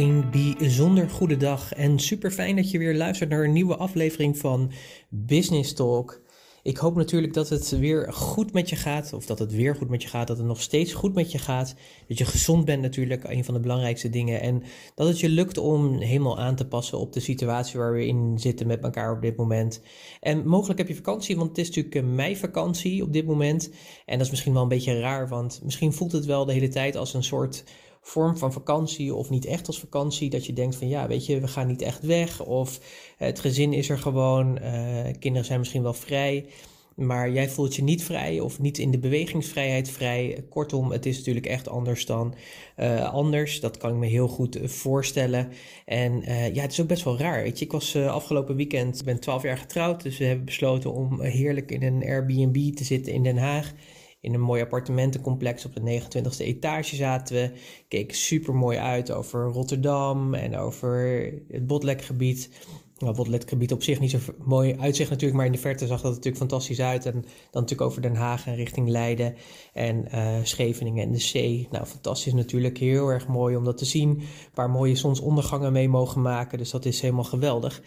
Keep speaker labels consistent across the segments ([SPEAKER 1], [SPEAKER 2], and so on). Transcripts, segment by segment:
[SPEAKER 1] Een bijzonder goede dag en super fijn dat je weer luistert naar een nieuwe aflevering van Business Talk. Ik hoop natuurlijk dat het weer goed met je gaat, of dat het weer goed met je gaat, dat het nog steeds goed met je gaat. Dat je gezond bent natuurlijk, een van de belangrijkste dingen. En dat het je lukt om helemaal aan te passen op de situatie waar we in zitten met elkaar op dit moment. En mogelijk heb je vakantie, want het is natuurlijk eh, meivakantie op dit moment. En dat is misschien wel een beetje raar, want misschien voelt het wel de hele tijd als een soort vorm van vakantie of niet echt als vakantie. Dat je denkt van ja, weet je, we gaan niet echt weg. Of het gezin is er gewoon, uh, kinderen zijn misschien wel vrij. Maar jij voelt je niet vrij of niet in de bewegingsvrijheid vrij. Kortom, het is natuurlijk echt anders dan uh, anders. Dat kan ik me heel goed voorstellen. En ja, het is ook best wel raar. Weet je, ik was afgelopen weekend, ik ben 12 jaar getrouwd. Dus we hebben besloten om heerlijk in een Airbnb te zitten in Den Haag in een mooi appartementencomplex op de 29e etage zaten we. Keken super mooi uit over Rotterdam en over het Botlekgebied. Nou, Botlekgebied op zich niet zo mooi uitzicht natuurlijk, maar in de verte zag dat natuurlijk fantastisch uit. En dan natuurlijk over Den Haag en richting Leiden en uh, Scheveningen en de zee. Nou, fantastisch natuurlijk, heel erg mooi om dat te zien. Paar mooie zonsondergangen mee mogen maken, dus dat is helemaal geweldig.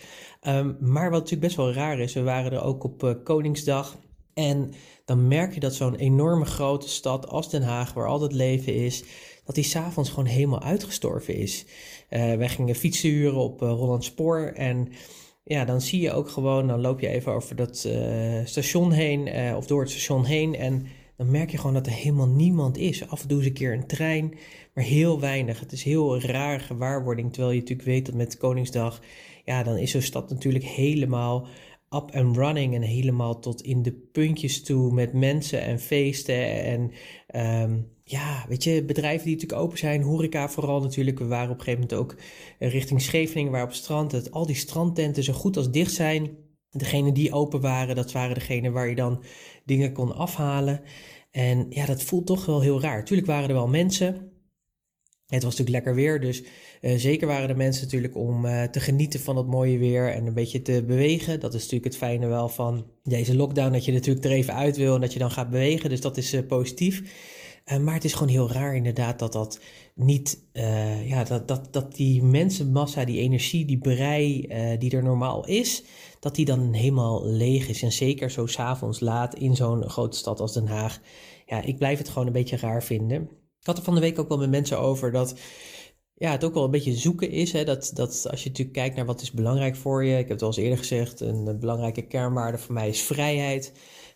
[SPEAKER 1] Um, maar wat natuurlijk best wel raar is, we waren er ook op uh, Koningsdag... En dan merk je dat zo'n enorme grote stad als Den Haag, waar al dat leven is, dat die s'avonds gewoon helemaal uitgestorven is. Uh, wij gingen fietsen huren op uh, Holland en ja, dan zie je ook gewoon, dan loop je even over dat uh, station heen of door het station heen en dan merk je gewoon dat er helemaal niemand is. Af en toe is een keer een trein, maar heel weinig. Het is heel raar gewaarwording, terwijl je natuurlijk weet dat met Koningsdag, ja, dan is zo'n stad natuurlijk helemaal up and running en helemaal tot in de puntjes toe met mensen en feesten en um, ja, weet je, bedrijven die natuurlijk open zijn, horeca vooral natuurlijk. We waren op een gegeven moment ook richting Scheveningen, waar op strand, dat al die strandtenten zo goed als dicht zijn. Degene die open waren, dat waren degene waar je dan dingen kon afhalen. En ja, dat voelt toch wel heel raar. Tuurlijk waren er wel mensen, het was natuurlijk lekker weer, dus uh, zeker waren de mensen natuurlijk om uh, te genieten van het mooie weer en een beetje te bewegen. Dat is natuurlijk het fijne wel van deze lockdown, dat je natuurlijk er even uit wil en dat je dan gaat bewegen. Dus dat is uh, positief. maar het is gewoon heel raar inderdaad dat dat niet, ja, dat, dat, dat die mensenmassa, die energie, die brei die er normaal is, dat die dan helemaal leeg is. En zeker zo s'avonds laat in zo'n grote stad als Den Haag. Ja, ik blijf het gewoon een beetje raar vinden. Ik had er van de week ook wel met mensen over dat ja, het ook wel een beetje zoeken is. Hè? Dat, dat als je natuurlijk kijkt naar wat is belangrijk voor je. Ik heb het al eens eerder gezegd, een belangrijke kernwaarde voor mij is vrijheid.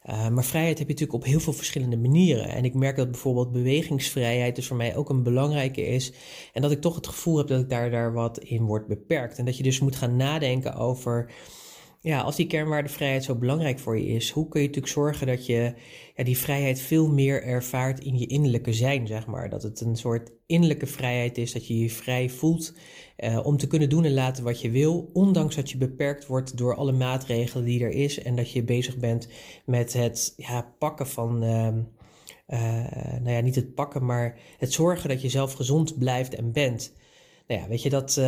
[SPEAKER 1] Uh, maar vrijheid heb je natuurlijk op heel veel verschillende manieren. En ik merk dat bijvoorbeeld bewegingsvrijheid dus voor mij ook een belangrijke is. En dat ik toch het gevoel heb dat ik daar, daar wat in word beperkt. En dat je dus moet gaan nadenken over ja, als die kernwaardevrijheid zo belangrijk voor je is, hoe kun je natuurlijk zorgen dat je ja, die vrijheid veel meer ervaart in je innerlijke zijn, zeg maar. Dat het een soort innerlijke vrijheid is, dat je je vrij voelt uh, om te kunnen doen en laten wat je wil, ondanks dat je beperkt wordt door alle maatregelen die er is en dat je bezig bent met het ja, pakken van. Uh, uh, nou ja, niet het pakken, maar het zorgen dat je zelf gezond blijft en bent nou ja, weet je, dat, uh,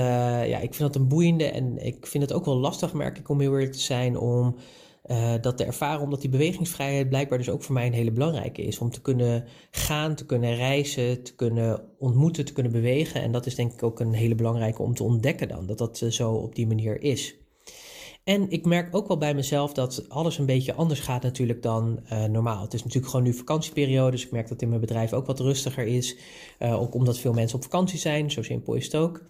[SPEAKER 1] ja, ik vind dat een boeiende en ik vind het ook wel lastig, merk ik, om heel eerlijk te zijn, om uh, dat te ervaren, omdat die bewegingsvrijheid blijkbaar dus ook voor mij een hele belangrijke is. Om te kunnen gaan, te kunnen reizen, te kunnen ontmoeten, te kunnen bewegen. En dat is denk ik ook een hele belangrijke om te ontdekken dan, dat dat uh, zo op die manier is. En ik merk ook wel bij mezelf dat alles een beetje anders gaat natuurlijk dan uh, normaal. Het is natuurlijk gewoon nu vakantieperiode, dus ik merk dat in mijn bedrijf ook wat rustiger is. Uh, ook omdat veel mensen op vakantie zijn, zo simpel is het ook.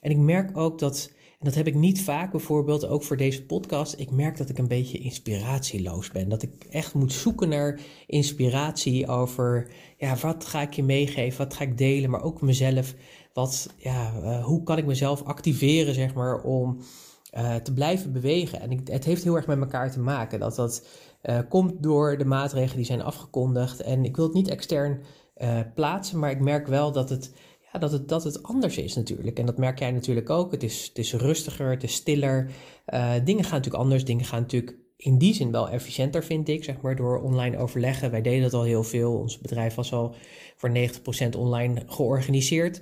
[SPEAKER 1] En ik merk ook dat en dat heb ik niet vaak bijvoorbeeld, ook voor deze podcast. Ik merk dat ik een beetje inspiratieloos ben. Dat ik echt moet zoeken naar inspiratie over, ja, wat ga ik je meegeven, wat ga ik delen, maar ook mezelf. Wat, ja, uh, hoe kan ik mezelf activeren, zeg maar, om uh, te blijven bewegen. En ik, het heeft heel erg met elkaar te maken. Dat dat uh, komt door de maatregelen die zijn afgekondigd. En ik wil het niet extern plaatsen, maar ik merk wel dat het dat, het, dat het anders is natuurlijk. En dat merk jij natuurlijk ook. Het is, het is rustiger, het is stiller. Dingen gaan natuurlijk anders. Dingen gaan natuurlijk in die zin wel efficiënter, vind ik, zeg maar, door online overleggen. Wij deden het al heel veel. Ons bedrijf was al voor 90% online georganiseerd.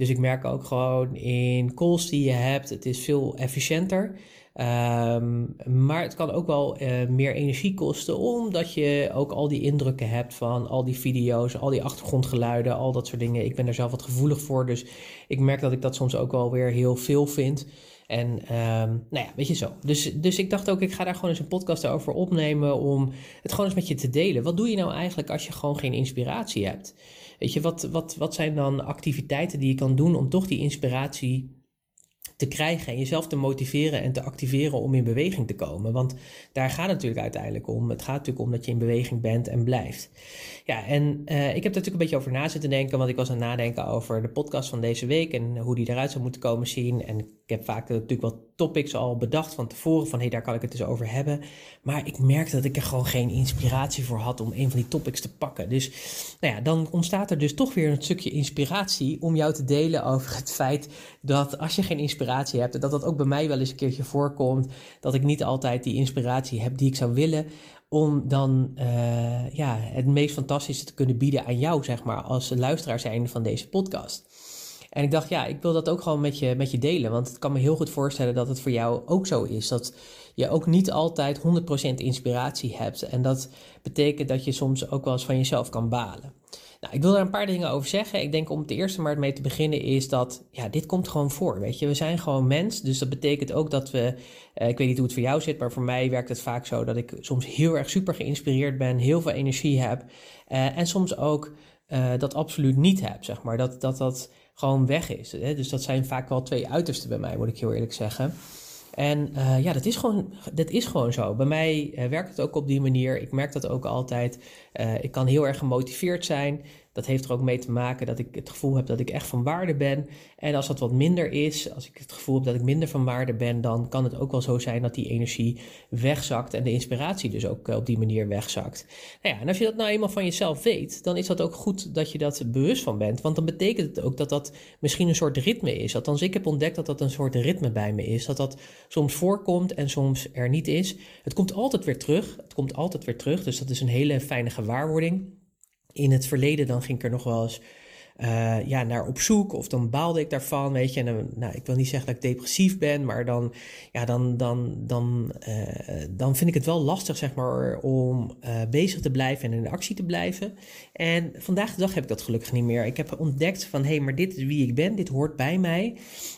[SPEAKER 1] Dus ik merk ook gewoon in calls die je hebt, het is veel efficiënter. Um, maar het kan ook wel uh, meer energie kosten, omdat je ook al die indrukken hebt van al die video's, al die achtergrondgeluiden, al dat soort dingen. Ik ben er zelf wat gevoelig voor, dus ik merk dat ik dat soms ook wel weer heel veel vind. En um, nou ja, weet je zo. Dus, dus ik dacht ook, ik ga daar gewoon eens een podcast over opnemen om het gewoon eens met je te delen. Wat doe je nou eigenlijk als je gewoon geen inspiratie hebt? Weet je, wat, wat, wat zijn dan activiteiten die je kan doen om toch die inspiratie te krijgen en jezelf te motiveren en te activeren om in beweging te komen. Want daar gaat het natuurlijk uiteindelijk om. Het gaat natuurlijk om dat je in beweging bent en blijft. Ja, en uh, ik heb natuurlijk een beetje over na zitten denken, want ik was aan het nadenken over de podcast van deze week en hoe die eruit zou moeten komen zien. En ik heb vaak natuurlijk wat topics al bedacht van tevoren, van hé, hey, daar kan ik het dus over hebben. Maar ik merkte dat ik er gewoon geen inspiratie voor had om een van die topics te pakken. Dus nou ja, dan ontstaat er dus toch weer een stukje inspiratie om jou te delen over het feit dat als je geen inspiratie hebt, dat dat ook bij mij wel eens een keertje voorkomt, dat ik niet altijd die inspiratie heb die ik zou willen om dan uh, ja, het meest fantastische te kunnen bieden aan jou, zeg maar, als luisteraar zijn van deze podcast. En ik dacht, ja, ik wil dat ook gewoon met je, met je delen. Want ik kan me heel goed voorstellen dat het voor jou ook zo is. Dat je ook niet altijd 100% inspiratie hebt. En dat betekent dat je soms ook wel eens van jezelf kan balen. Nou, ik wil er een paar dingen over zeggen. Ik denk om het eerste maar mee te beginnen is dat, ja, dit komt gewoon voor, weet je. We zijn gewoon mens, dus dat betekent ook dat we, eh, ik weet niet hoe het voor jou zit, maar voor mij werkt het vaak zo dat ik soms heel erg super geïnspireerd ben, heel veel energie heb uh, en soms ook uh, dat absoluut niet heb, zeg maar. Dat dat, dat gewoon weg is. Hè? Dus dat zijn vaak wel twee uitersten bij mij, moet ik heel eerlijk zeggen. En uh, ja, dat is, gewoon, dat is gewoon zo. Bij mij uh, werkt het ook op die manier. Ik merk dat ook altijd. Uh, ik kan heel erg gemotiveerd zijn. Dat heeft er ook mee te maken dat ik het gevoel heb dat ik echt van waarde ben. En als dat wat minder is, als ik het gevoel heb dat ik minder van waarde ben, dan kan het ook wel zo zijn dat die energie wegzakt en de inspiratie dus ook op die manier wegzakt. Nou ja, en als je dat nou eenmaal van jezelf weet, dan is dat ook goed dat je dat bewust van bent. Want dan betekent het ook dat dat misschien een soort ritme is. Althans, ik heb ontdekt dat dat een soort ritme bij me is. Dat dat soms voorkomt en soms er niet is. Het komt altijd weer terug. Het komt altijd weer terug. Dus dat is een hele fijne gewaarwording in het verleden dan ging ik er nog wel eens uh, ja, naar op zoek. Of dan baalde ik daarvan, weet je. En dan, nou, ik wil niet zeggen dat ik depressief ben, maar dan, ja, dan, dan, dan, uh, dan vind ik het wel lastig, zeg maar, om uh, bezig te blijven en in actie te blijven. En vandaag de dag heb ik dat gelukkig niet meer. Ik heb ontdekt van, hé, hey, maar dit is wie ik ben, dit hoort bij mij.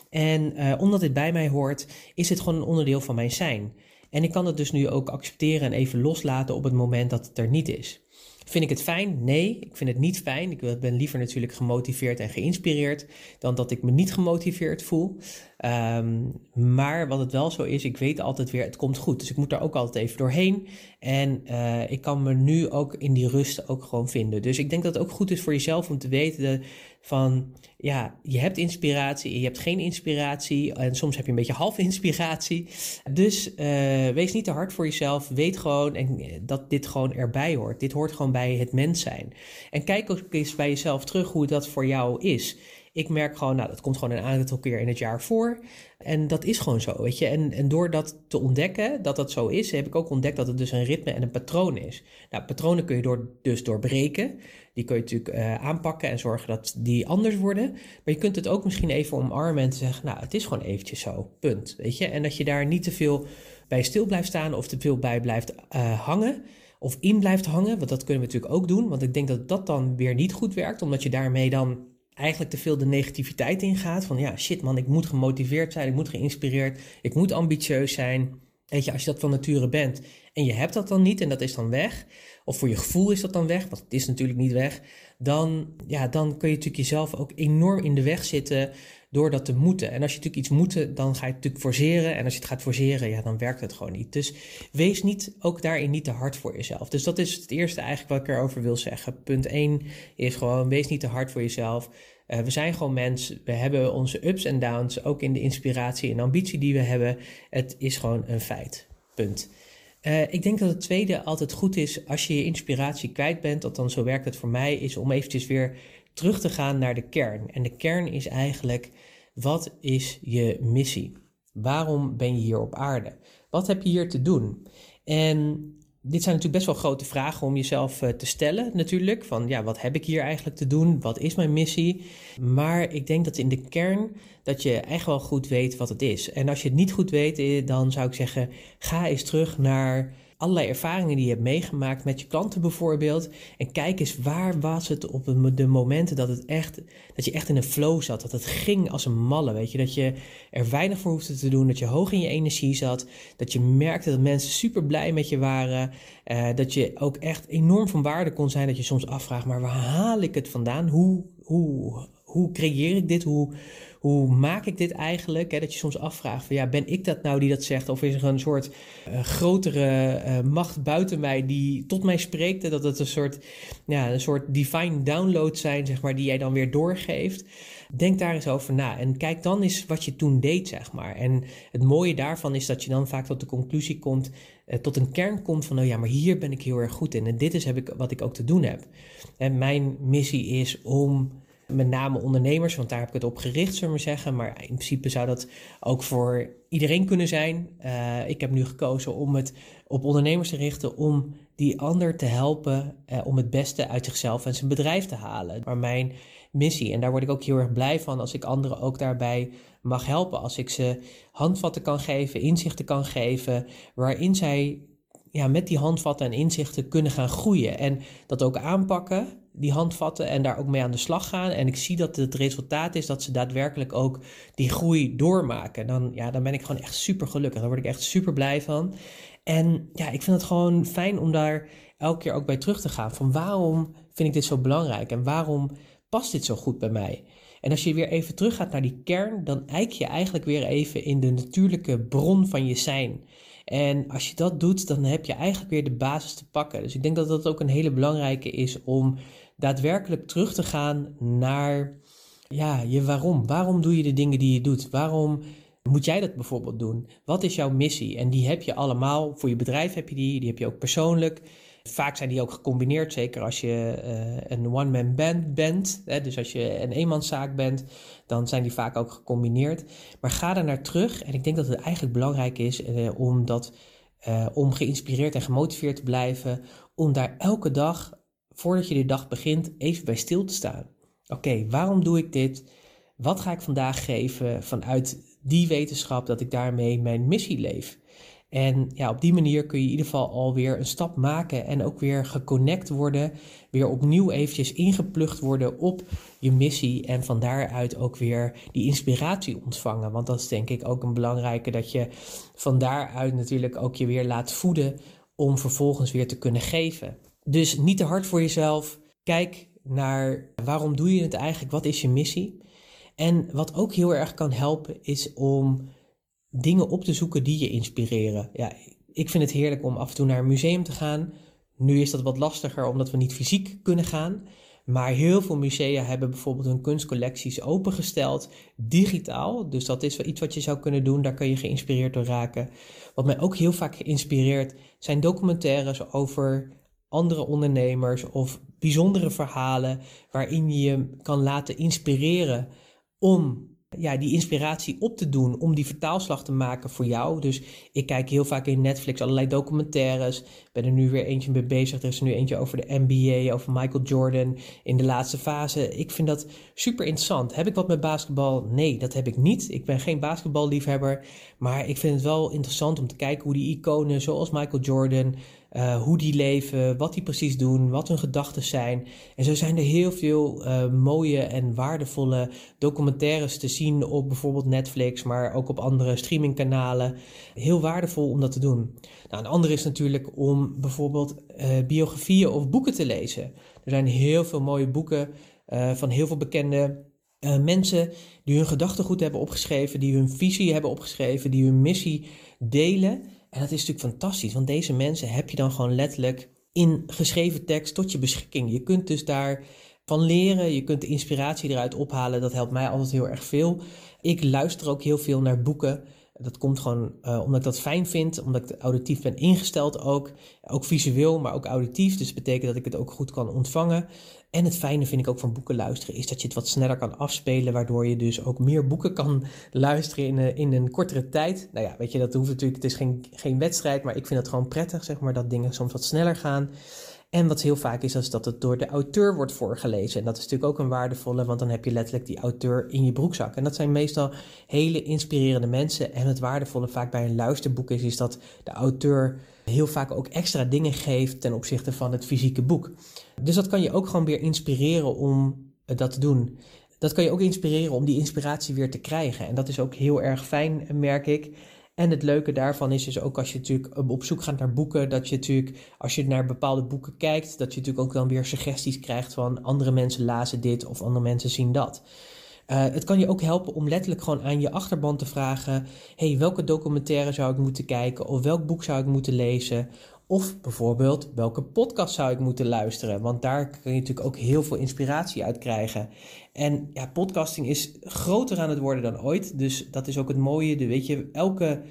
[SPEAKER 1] En omdat dit bij mij hoort, is het gewoon een onderdeel van mijn zijn. En ik kan het dus nu ook accepteren en even loslaten op het moment dat het er niet is. Vind ik het fijn? Nee, ik vind het niet fijn. Ik ben liever natuurlijk gemotiveerd en geïnspireerd dan dat ik me niet gemotiveerd voel. Um, maar wat het wel zo is, ik weet altijd weer, het komt goed. Dus ik moet daar ook altijd even doorheen. En uh, ik kan me nu ook in die rust ook gewoon vinden. Dus ik denk dat het ook goed is voor jezelf om te weten van, ja, je hebt inspiratie, je hebt geen inspiratie. En soms heb je een beetje half inspiratie. Dus uh, wees niet te hard voor jezelf. Weet gewoon en, dat dit gewoon erbij hoort. Dit hoort gewoon bij het mens zijn. En kijk ook eens bij jezelf terug hoe dat voor jou is. Ik merk gewoon, nou, dat komt gewoon een aantal keer in het jaar voor. En dat is gewoon zo, weet je. En, en door dat te ontdekken, dat dat zo is, heb ik ook ontdekt dat het dus een ritme en een patroon is. Nou, patronen kun je door, dus doorbreken. Die kun je natuurlijk uh, aanpakken en zorgen dat die anders worden. Maar je kunt het ook misschien even omarmen en zeggen, nou, het is gewoon eventjes zo, punt, weet je. En dat je daar niet te veel bij stil blijft staan of te veel bij blijft uh, hangen of in blijft hangen. Want dat kunnen we natuurlijk ook doen. Want ik denk dat dat dan weer niet goed werkt, omdat je daarmee dan eigenlijk te veel de negativiteit ingaat. Van ja, shit man, ik moet gemotiveerd zijn, ik moet geïnspireerd, ik moet ambitieus zijn. Weet als je dat van nature bent en je hebt dat dan niet en dat is dan weg, of voor je gevoel is dat dan weg, want het is natuurlijk niet weg, dan, ja, dan kun je natuurlijk jezelf ook enorm in de weg zitten door dat te moeten. En als je natuurlijk iets moet, dan ga je het natuurlijk forceren. En als je het gaat forceren, ja, dan werkt het gewoon niet. Dus wees niet, ook daarin niet te hard voor jezelf. Dus dat is het eerste eigenlijk wat ik erover wil zeggen. Punt 1 is gewoon, wees niet te hard voor jezelf. Uh, we zijn gewoon mens. We hebben onze ups en downs, ook in de inspiratie en ambitie die we hebben. Het is gewoon een feit. Punt. Uh, ik denk dat het tweede altijd goed is als je je inspiratie kwijt bent, althans zo werkt het voor mij, is om eventjes weer terug te gaan naar de kern. En de kern is eigenlijk, wat is je missie? Waarom ben je hier op aarde? Wat heb je hier te doen? En dit zijn natuurlijk best wel grote vragen om jezelf uh, te stellen, natuurlijk. Van ja, wat heb ik hier eigenlijk te doen? Wat is mijn missie? Maar ik denk dat in de kern dat je echt wel goed weet wat het is. En als je het niet goed weet, eh, dan zou ik zeggen: ga eens terug naar allerlei ervaringen die je hebt meegemaakt met je klanten bijvoorbeeld. En kijk eens waar was het op de momenten dat, het echt, dat je echt in een flow zat. Dat het ging als een malle, weet je. Dat je er weinig voor hoefde te doen. Dat je hoog in je energie zat. Dat je merkte dat mensen super blij met je waren. Uh, dat je ook echt enorm van waarde kon zijn. Dat je soms afvraagt, maar waar haal ik het vandaan? Hoe, hoe, hoe creëer ik dit? Hoe hoe maak ik dit eigenlijk? Hè, dat je soms afvraagt van ja, ben ik dat nou die dat zegt? Of is er een soort uh, grotere uh, macht buiten mij die tot mij spreekt? Dat het een soort, ja, een soort divine download zijn, zeg maar, die jij dan weer doorgeeft. Denk daar eens over na en kijk dan eens wat je toen deed, zeg maar. En het mooie daarvan is dat je dan vaak tot de conclusie komt, uh, tot een kern komt van, oh ja, maar hier ben ik heel erg goed in en dit is heb ik, wat ik ook te doen heb. En mijn missie is om met name ondernemers, want daar heb ik het op gericht, zullen we zeggen. Maar in principe zou dat ook voor iedereen kunnen zijn. Uh, ik heb nu gekozen om het op ondernemers te richten, om die ander te helpen uh, om het beste uit zichzelf en zijn bedrijf te halen. Maar mijn missie, en daar word ik ook heel erg blij van als ik anderen ook daarbij mag helpen. Als ik ze handvatten kan geven, inzichten kan geven, waarin zij ja, met die handvatten en inzichten kunnen gaan groeien. En dat ook aanpakken, die handvatten, en daar ook mee aan de slag gaan. En ik zie dat het resultaat is dat ze daadwerkelijk ook die groei doormaken. Dan, ja, dan ben ik gewoon echt super gelukkig. Daar word ik echt super blij van. En ja, ik vind het gewoon fijn om daar elke keer ook bij terug te gaan. Van waarom vind ik dit zo belangrijk en waarom past dit zo goed bij mij? En als je weer even teruggaat naar die kern, dan eik je eigenlijk weer even in de natuurlijke bron van je zijn. En als je dat doet, dan heb je eigenlijk weer de basis te pakken. Dus ik denk dat dat ook een hele belangrijke is om daadwerkelijk terug te gaan naar ja, je waarom. Waarom doe je de dingen die je doet? Waarom moet jij dat bijvoorbeeld doen? Wat is jouw missie? En die heb je allemaal. Voor je bedrijf heb je die, die heb je ook persoonlijk. Vaak zijn die ook gecombineerd, zeker als je uh, een one-man band bent. Hè, dus als je een eenmanszaak bent, dan zijn die vaak ook gecombineerd. Maar ga er naar terug. En ik denk dat het eigenlijk belangrijk is uh, om, dat, uh, om geïnspireerd en gemotiveerd te blijven. Om daar elke dag, voordat je de dag begint, even bij stil te staan. Oké, waarom doe ik dit? Wat ga ik vandaag geven vanuit die wetenschap dat ik daarmee mijn missie leef? En ja, op die manier kun je in ieder geval alweer een stap maken en ook weer geconnect worden, weer opnieuw eventjes ingeplucht worden op je missie en van daaruit ook weer die inspiratie ontvangen. Want dat is denk ik ook een belangrijke, dat je van daaruit natuurlijk ook je weer laat voeden om vervolgens weer te kunnen geven. Dus niet te hard voor jezelf. Kijk naar waarom doe je het eigenlijk, wat is je missie? En wat ook heel erg kan helpen is om dingen op te zoeken die je inspireren. Ja, ik vind het heerlijk om af en toe naar een museum te gaan. Nu is dat wat lastiger omdat we niet fysiek kunnen gaan. Maar heel veel musea hebben bijvoorbeeld hun kunstcollecties opengesteld, digitaal. Dus dat is wel iets wat je zou kunnen doen, daar kun je geïnspireerd door raken. Wat mij ook heel vaak geïnspireerd zijn documentaires over andere ondernemers of bijzondere verhalen waarin je je kan laten inspireren om ja, die inspiratie op te doen om die vertaalslag te maken voor jou. Dus ik kijk heel vaak in Netflix allerlei documentaires. Ben er nu weer eentje mee bezig. Er is nu eentje over de NBA, over Michael Jordan in de laatste fase. Ik vind dat super interessant. Heb ik wat met basketbal? Nee, dat heb ik niet. Ik ben geen basketballiefhebber. Maar ik vind het wel interessant om te kijken hoe die iconen zoals Michael Jordan uh, hoe die leven, wat die precies doen, wat hun gedachten zijn. En zo zijn er heel veel uh, mooie en waardevolle documentaires te zien op bijvoorbeeld Netflix, maar ook op andere streamingkanalen. Heel waardevol om dat te doen. Nou, een andere is natuurlijk om bijvoorbeeld uh, biografieën of boeken te lezen. Er zijn heel veel mooie boeken van heel veel bekende mensen die hun gedachtegoed hebben opgeschreven, die hun visie hebben opgeschreven, die hun missie delen. En dat is natuurlijk fantastisch, want deze mensen heb je dan gewoon letterlijk in geschreven tekst tot je beschikking. Je kunt dus daar van leren, je kunt de inspiratie eruit ophalen. Dat helpt mij altijd heel erg veel. Ik luister ook heel veel naar boeken. Dat komt gewoon uh, omdat ik dat fijn vind, omdat ik auditief ben ingesteld ook. Ook visueel, maar ook auditief. Dus dat betekent dat ik het ook goed kan ontvangen. En het fijne vind ik ook van boeken luisteren, is dat je het wat sneller kan afspelen, waardoor je dus ook meer boeken kan luisteren in, een, in een kortere tijd. Nou ja, weet je, dat hoeft natuurlijk, het is geen, geen wedstrijd, maar ik vind het gewoon prettig, zeg maar, dat dingen soms wat sneller gaan. En wat heel vaak is, is dat het door de auteur wordt voorgelezen. En dat is natuurlijk ook een waardevolle, want dan heb je letterlijk die auteur in je broekzak. En dat zijn meestal hele inspirerende mensen. En het waardevolle vaak bij een luisterboek is, is dat de auteur heel vaak ook extra dingen geeft ten opzichte van het fysieke boek. Dus dat kan je ook gewoon weer inspireren om dat te doen. Dat kan je ook inspireren om die inspiratie weer te krijgen. En dat is ook heel erg fijn, merk ik. En het leuke daarvan is dus ook als je natuurlijk op zoek gaat naar boeken, dat je natuurlijk, als je naar bepaalde boeken kijkt, dat je natuurlijk ook dan weer suggesties krijgt van andere mensen lazen dit of andere mensen zien dat. Uh, het kan je ook helpen om letterlijk gewoon aan je achterban te vragen: hey, welke documentaire zou ik moeten kijken? Of welk boek zou ik moeten lezen? Of bijvoorbeeld, welke podcast zou ik moeten luisteren? Want daar kun je natuurlijk ook heel veel inspiratie uit krijgen. En ja, podcasting is groter aan het worden dan ooit. Dus dat is ook het mooie. De, weet je, elke,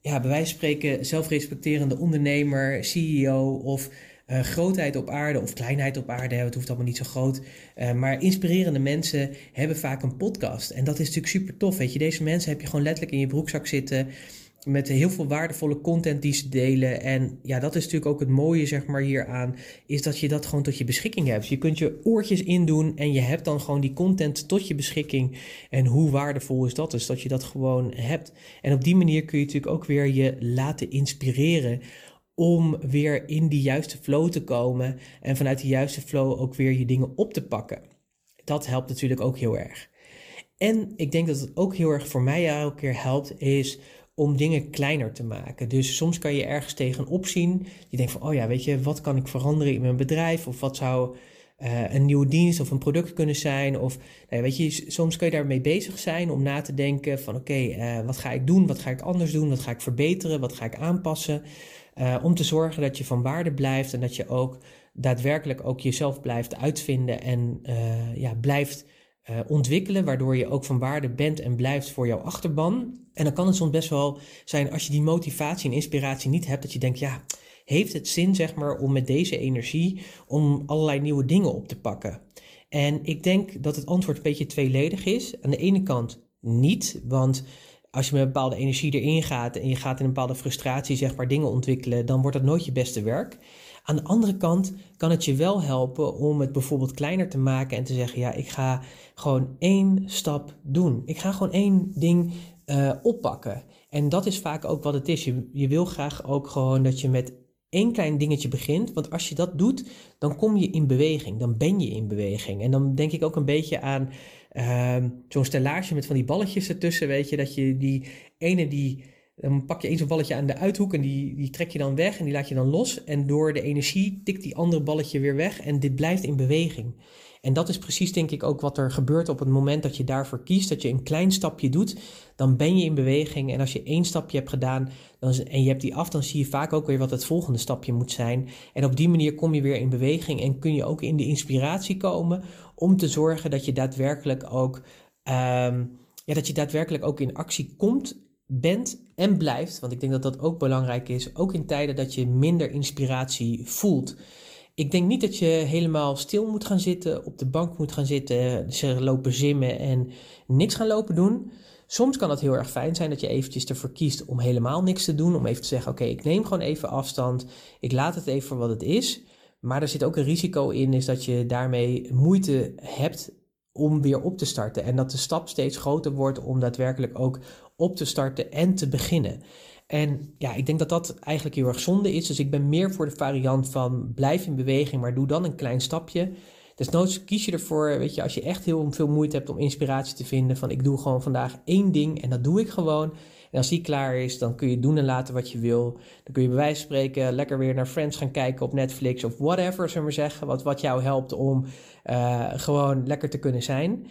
[SPEAKER 1] ja, bij wijze van spreken, zelfrespecterende ondernemer, CEO of uh, grootheid op aarde of kleinheid op aarde, het hoeft allemaal niet zo groot. Uh, maar inspirerende mensen hebben vaak een podcast. En dat is natuurlijk super tof. Weet je, deze mensen heb je gewoon letterlijk in je broekzak zitten met heel veel waardevolle content die ze delen. En ja, dat is natuurlijk ook het mooie, zeg maar, hieraan, is dat je dat gewoon tot je beschikking hebt. Je kunt je oortjes indoen en je hebt dan gewoon die content tot je beschikking. En hoe waardevol is dat dus, dat je dat gewoon hebt. En op die manier kun je natuurlijk ook weer je laten inspireren om weer in die juiste flow te komen en vanuit die juiste flow ook weer je dingen op te pakken. Dat helpt natuurlijk ook heel erg. En ik denk dat het ook heel erg voor mij elke keer helpt, is om dingen kleiner te maken. Dus soms kan je ergens tegenop zien. Je denkt van, oh ja, weet je, wat kan ik veranderen in mijn bedrijf? Of wat zou uh, een nieuwe dienst of een product kunnen zijn? Of nou weet je, soms kun je daarmee bezig zijn om na te denken van, oké, uh, wat ga ik doen? Wat ga ik anders doen? Wat ga ik verbeteren? Wat ga ik aanpassen? Uh, om te zorgen dat je van waarde blijft en dat je ook daadwerkelijk ook jezelf blijft uitvinden en ja, blijft uh, ontwikkelen, waardoor je ook van waarde bent en blijft voor jouw achterban. En dan kan het soms best wel zijn als je die motivatie en inspiratie niet hebt, dat je denkt, ja, heeft het zin zeg maar om met deze energie om allerlei nieuwe dingen op te pakken? En ik denk dat het antwoord een beetje tweeledig is. Aan de ene kant niet, want als je met een bepaalde energie erin gaat en je gaat in een bepaalde frustratie zeg maar dingen ontwikkelen, dan wordt dat nooit je beste werk. Aan de andere kant kan het je wel helpen om het bijvoorbeeld kleiner te maken en te zeggen: ja, ik ga gewoon één stap doen. Ik ga gewoon één ding uh, oppakken. En dat is vaak ook wat het is. Je, je wil graag ook gewoon dat je met één klein dingetje begint. Want als je dat doet, dan kom je in beweging. Dan ben je in beweging. En dan denk ik ook een beetje aan uh, zo'n stellage met van die balletjes ertussen. Weet je, dat je die ene die dan pak je eens een balletje aan de uithoek en die, die trek je dan weg en die laat je dan los. En door de energie tikt die andere balletje weer weg en dit blijft in beweging. En dat is precies denk ik ook wat er gebeurt op het moment dat je daarvoor kiest. Dat je een klein stapje doet, dan ben je in beweging. En als je één stapje hebt gedaan dan, en je hebt die af, dan zie je vaak ook weer wat het volgende stapje moet zijn. En op die manier kom je weer in beweging en kun je ook in de inspiratie komen om te zorgen dat je daadwerkelijk ook, um, ja, dat je daadwerkelijk ook in actie komt bent en blijft, want ik denk dat dat ook belangrijk is, ook in tijden dat je minder inspiratie voelt. Ik denk niet dat je helemaal stil moet gaan zitten, op de bank moet gaan zitten, lopen zimmen en niks gaan lopen doen. Soms kan het heel erg fijn zijn dat je eventjes ervoor kiest om helemaal niks te doen, om even te zeggen: Oké, ik neem gewoon even afstand, ik laat het even wat het is. Maar er zit ook een risico in, is dat je daarmee moeite hebt om weer op te starten. En dat de stap steeds groter wordt om daadwerkelijk ook op te starten en te beginnen. En ja, ik denk dat dat eigenlijk heel erg zonde is. Dus ik ben meer voor de variant van blijf in beweging, maar doe dan een klein stapje. Desnoods kies je ervoor, weet je, als je echt heel veel moeite hebt om inspiratie te vinden, van ik doe gewoon vandaag één ding en dat doe ik gewoon. En als die klaar is, dan kun je doen en laten wat je wil. Dan kun je bij wijze van spreken lekker weer naar Friends gaan kijken op Netflix of whatever, zullen we zeggen. Wat, wat jou helpt om uh, gewoon lekker te kunnen zijn.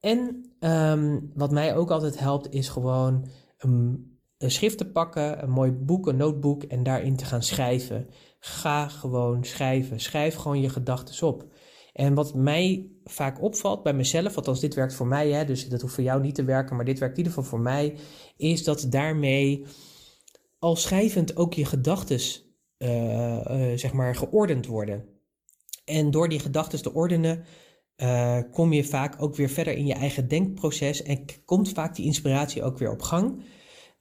[SPEAKER 1] En ehm, wat mij ook altijd helpt, is gewoon een, een schrift te pakken, een mooi boek, een notebook en daarin te gaan schrijven. Ga gewoon schrijven. Schrijf gewoon je gedachten op. En wat mij vaak opvalt bij mezelf, althans dit werkt voor mij, hè, dus dat hoeft voor jou niet te werken, maar dit werkt in ieder geval voor mij, is dat daarmee al schrijvend ook je gedachten uh, uh, zeg maar geordend worden. En door die gedachten te ordenen, uh, kom je vaak ook weer verder in je eigen denkproces en komt vaak die inspiratie ook weer op gang.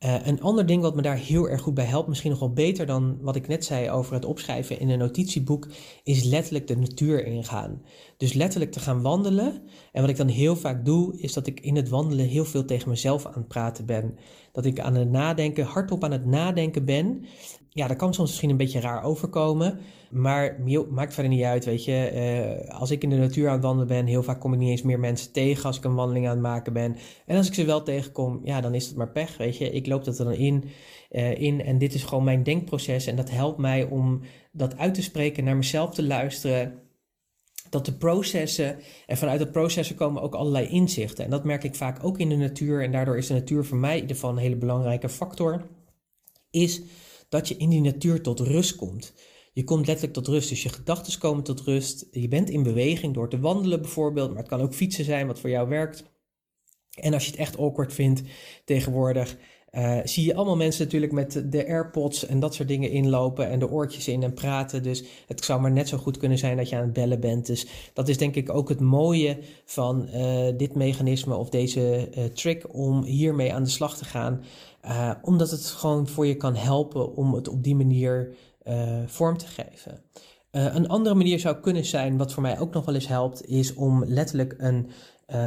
[SPEAKER 1] Uh, een ander ding wat me daar heel erg goed bij helpt, misschien nog wel beter dan wat ik net zei over het opschrijven in een notitieboek, is letterlijk de natuur ingaan. Dus letterlijk te gaan wandelen. En wat ik dan heel vaak doe, is dat ik in het wandelen heel veel tegen mezelf aan het praten ben. Dat ik aan het nadenken, hardop aan het nadenken ben ja, dat kan soms misschien een beetje raar overkomen. Maar maakt verder niet uit, weet je. Uh, als ik in de natuur aan het wandelen ben, heel vaak kom ik niet eens meer mensen tegen als ik een wandeling aan het maken ben. En als ik ze wel tegenkom, ja, dan is het maar pech, weet je. Ik loop dat er dan in, uh, in en dit is gewoon mijn denkproces. En dat helpt mij om dat uit te spreken, naar mezelf te luisteren. Dat de processen, en vanuit dat processen komen ook allerlei inzichten. En dat merk ik vaak ook in de natuur. En daardoor is de natuur voor mij geval een hele belangrijke factor. Is dat je in die natuur tot rust komt. Je komt letterlijk tot rust, dus je gedachten komen tot rust. Je bent in beweging door te wandelen bijvoorbeeld, maar het kan ook fietsen zijn wat voor jou werkt. En als je het echt awkward vindt tegenwoordig, uh, zie je allemaal mensen natuurlijk met de AirPods en dat soort dingen inlopen en de oortjes in en praten. Dus het zou maar net zo goed kunnen zijn dat je aan het bellen bent. Dus dat is denk ik ook het mooie van uh, dit mechanisme of deze uh, trick om hiermee aan de slag te gaan. omdat het gewoon voor je kan helpen om het op die manier vorm te geven. een andere manier zou kunnen zijn, wat voor mij ook nog wel eens helpt, is om letterlijk een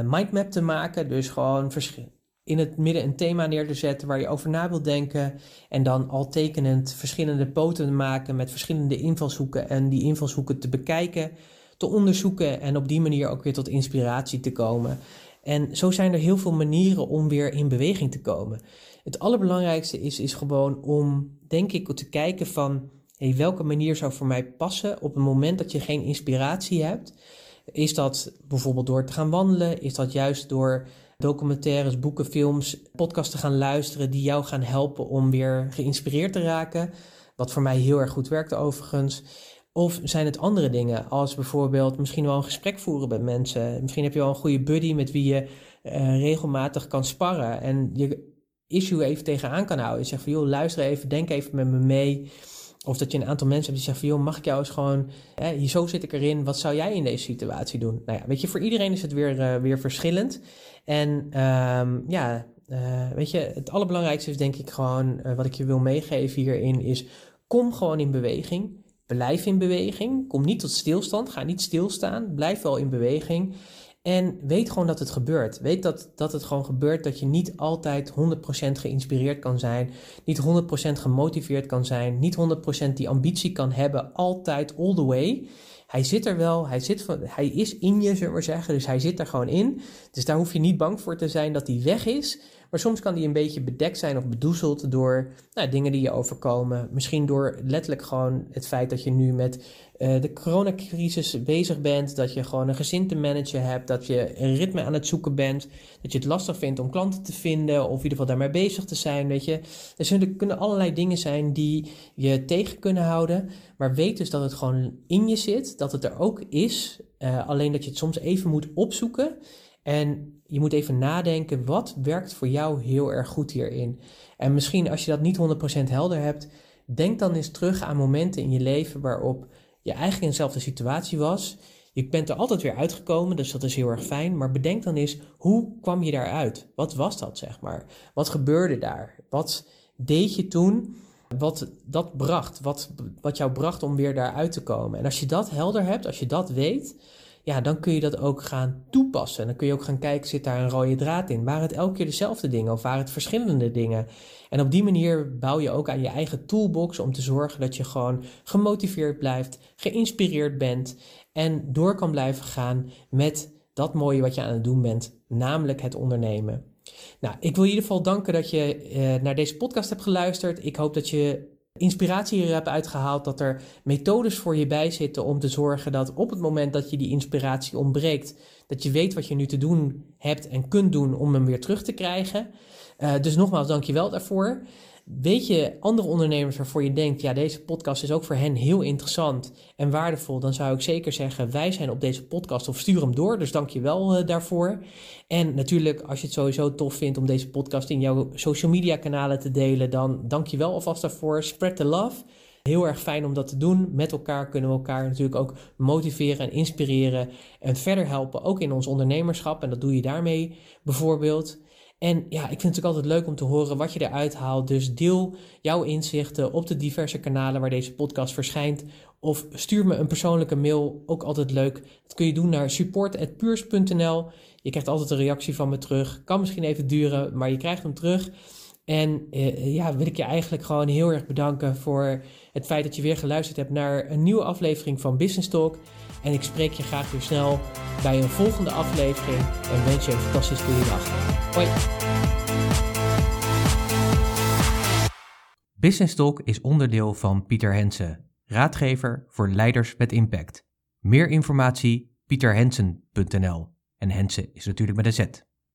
[SPEAKER 1] mindmap te maken. Dus gewoon verschillende in het midden een thema neer te zetten waar je over na wilt denken. En dan al tekenend verschillende poten te maken met verschillende invalshoeken. En die invalshoeken te bekijken, te onderzoeken en op die manier ook weer tot inspiratie te komen. En zo zijn er heel veel manieren om weer in beweging te komen. Het allerbelangrijkste is, is gewoon om, denk ik, te kijken van hey, welke manier zou voor mij passen op het moment dat je geen inspiratie hebt. Is dat bijvoorbeeld door te gaan wandelen? Is dat juist door documentaires, boeken, films, podcasts te gaan luisteren die jou gaan helpen om weer geïnspireerd te raken. Wat voor mij heel erg goed werkt overigens. Of zijn het andere dingen, als bijvoorbeeld misschien wel een gesprek voeren met mensen. Misschien heb je wel een goede buddy met wie je uh, regelmatig kan sparren en je issue even tegenaan kan houden. Je zegt van joh, luister even, denk even met me mee. Of dat je een aantal mensen hebt die zeggen van, joh, mag ik jou eens gewoon, hè, zo zit ik erin, wat zou jij in deze situatie doen? Nou ja, weet je, voor iedereen is het weer, uh, weer verschillend. En um, ja, uh, weet je, het allerbelangrijkste is denk ik gewoon, uh, wat ik je wil meegeven hierin, is kom gewoon in beweging. Blijf in beweging. Kom niet tot stilstand. Ga niet stilstaan. Blijf wel in beweging. En weet gewoon dat het gebeurt. Weet dat, dat het gewoon gebeurt dat je niet altijd 100% geïnspireerd kan zijn. Niet 100% gemotiveerd kan zijn. Niet 100% die ambitie kan hebben. Altijd all the way. Hij zit er wel. Hij, zit van, hij is in je, zullen we zeggen. Dus hij zit er gewoon in. Dus daar hoef je niet bang voor te zijn dat hij weg is. Maar soms kan die een beetje bedekt zijn of bedoezeld door nou, dingen die je overkomen. Misschien door letterlijk gewoon het feit dat je nu met uh, de coronacrisis bezig bent. Dat je gewoon een gezin te managen hebt. Dat je een ritme aan het zoeken bent. Dat je het lastig vindt om klanten te vinden. Of in ieder geval daarmee bezig te zijn. Weet je. Er kunnen allerlei dingen zijn die je tegen kunnen houden. Maar weet dus dat het gewoon in je zit. Dat het er ook is. Uh, alleen dat je het soms even moet opzoeken. En je moet even nadenken, wat werkt voor jou heel erg goed hierin? En misschien als je dat niet 100% helder hebt, denk dan eens terug aan momenten in je leven waarop je eigenlijk in dezelfde situatie was. Je bent er altijd weer uitgekomen, dus dat is heel erg fijn. Maar bedenk dan eens, hoe kwam je daaruit? Wat was dat, zeg maar? Wat gebeurde daar? Wat deed je toen? Wat dat bracht? Wat, wat jou bracht om weer daaruit te komen? En als je dat helder hebt, als je dat weet, ja, dan kun je dat ook gaan toepassen. En dan kun je ook gaan kijken, zit daar een rode draad in? Waren het elke keer dezelfde dingen of waren het verschillende dingen? En op die manier bouw je ook aan je eigen toolbox om te zorgen dat je gewoon gemotiveerd blijft, geïnspireerd bent en door kan blijven gaan met dat mooie wat je aan het doen bent, namelijk het ondernemen. Nou, ik wil in ieder geval danken dat je uh, naar deze podcast hebt geluisterd. Ik hoop dat je inspiratie hier hebt uitgehaald, dat er methodes voor je bij zitten om te zorgen dat op het moment dat je die inspiratie ontbreekt, dat je weet wat je nu te doen hebt en kunt doen om hem weer terug te krijgen. Uh, dus nogmaals, dank je wel daarvoor. Weet je andere ondernemers waarvoor je denkt, ja, deze podcast is ook voor hen heel interessant en waardevol, dan zou ik zeker zeggen, wij zijn op deze podcast of stuur hem door. Dus dank je wel uh, daarvoor. En natuurlijk, als je het sowieso tof vindt om deze podcast in jouw social media kanalen te delen, dan dank je wel alvast daarvoor. Spread the love. Heel erg fijn om dat te doen. Met elkaar kunnen we elkaar natuurlijk ook motiveren en inspireren en verder helpen, ook in ons ondernemerschap. En dat doe je daarmee bijvoorbeeld. En ja, ik vind het natuurlijk altijd leuk om te horen wat je eruit haalt. Dus deel jouw inzichten op de diverse kanalen waar deze podcast verschijnt. Of stuur me een persoonlijke mail, ook altijd leuk. Dat kun je doen naar support.puurs.nl. Je krijgt altijd een reactie van me terug. Kan misschien even duren, maar je krijgt hem terug. En eh, ja, wil ik je eigenlijk gewoon heel erg bedanken voor het feit dat je weer geluisterd hebt naar een nieuwe aflevering van Business Talk. En ik spreek je graag weer snel bij een volgende aflevering. En wens je een fantastisch goede dag. Hoi.
[SPEAKER 2] Business Talk is onderdeel van Pieter Hensen, raadgever voor leiders met impact. Meer informatie pieterhensen.nl en Hensen is natuurlijk met een Z.